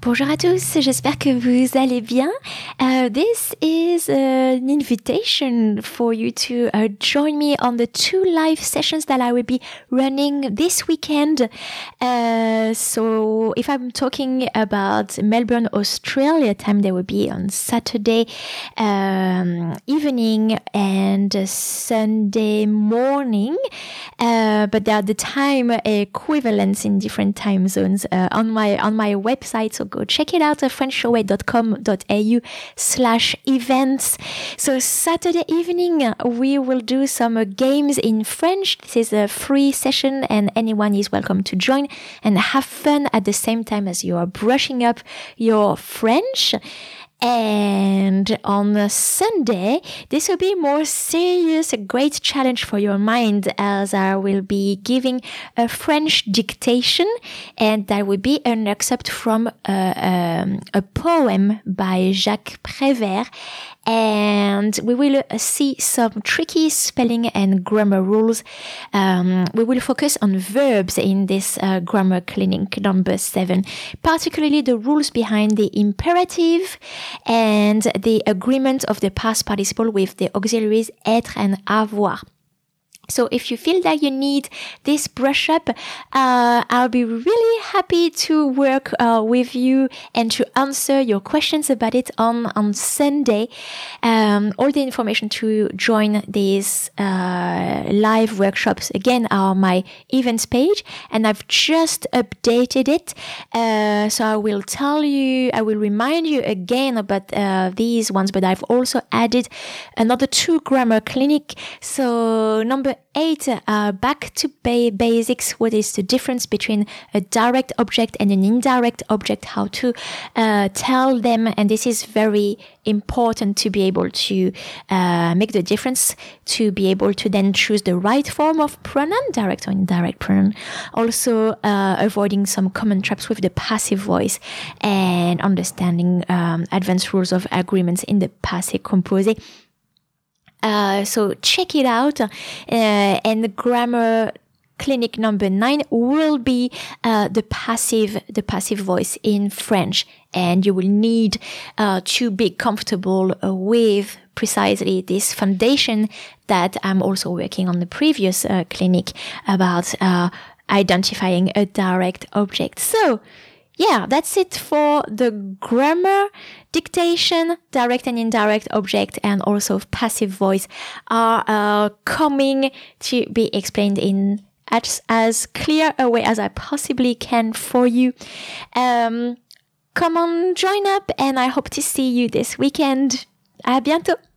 Bonjour à tous, j'espère que vous allez bien. Uh, this is an invitation for you to uh, join me on the two live sessions that I will be running this weekend. Uh, so, if I'm talking about Melbourne, Australia time, there will be on Saturday um, evening and Sunday morning, uh, but they are the time equivalents in different time zones uh, on my on my website. So go check it out at frenchyourway.com.au slash events. So Saturday evening, we will do some uh, games in French. This is a free session and anyone is welcome to join and have fun at the same time as you are brushing up your French. And on Sunday, this will be more serious, a great challenge for your mind as I will be giving a French dictation and that will be an excerpt from a, um, a poem by Jacques Prévert and we will uh, see some tricky spelling and grammar rules. Um, we will focus on verbs in this uh, grammar clinic number seven, particularly the rules behind the imperative and the agreement of the past participle with the auxiliaries être and avoir. So if you feel that you need this brush up, uh, I'll be really happy to work uh, with you and to answer your questions about it on on Sunday. Um, all the information to join these uh, live workshops again are on my events page, and I've just updated it. Uh, so I will tell you, I will remind you again about uh, these ones, but I've also added another two grammar clinic. So number eight, uh, back to ba- basics. What is the difference between a direct object and an indirect object? How to uh, tell them, and this is very important to be able to uh, make the difference. To be able to then choose the right form of pronoun, direct or indirect pronoun. Also, uh, avoiding some common traps with the passive voice and understanding um, advanced rules of agreements in the passé composé. Uh, so check it out. Uh, and grammar clinic number nine will be uh, the passive the passive voice in French, and you will need uh, to be comfortable uh, with precisely this foundation that I'm also working on the previous uh, clinic about identifying a direct object. So yeah, that's it for the grammar, dictation, direct and indirect object, and also passive voice are uh, coming to be explained in as, as clear a way as I possibly can for you. Um, come on, join up, and I hope to see you this weekend. À bientôt!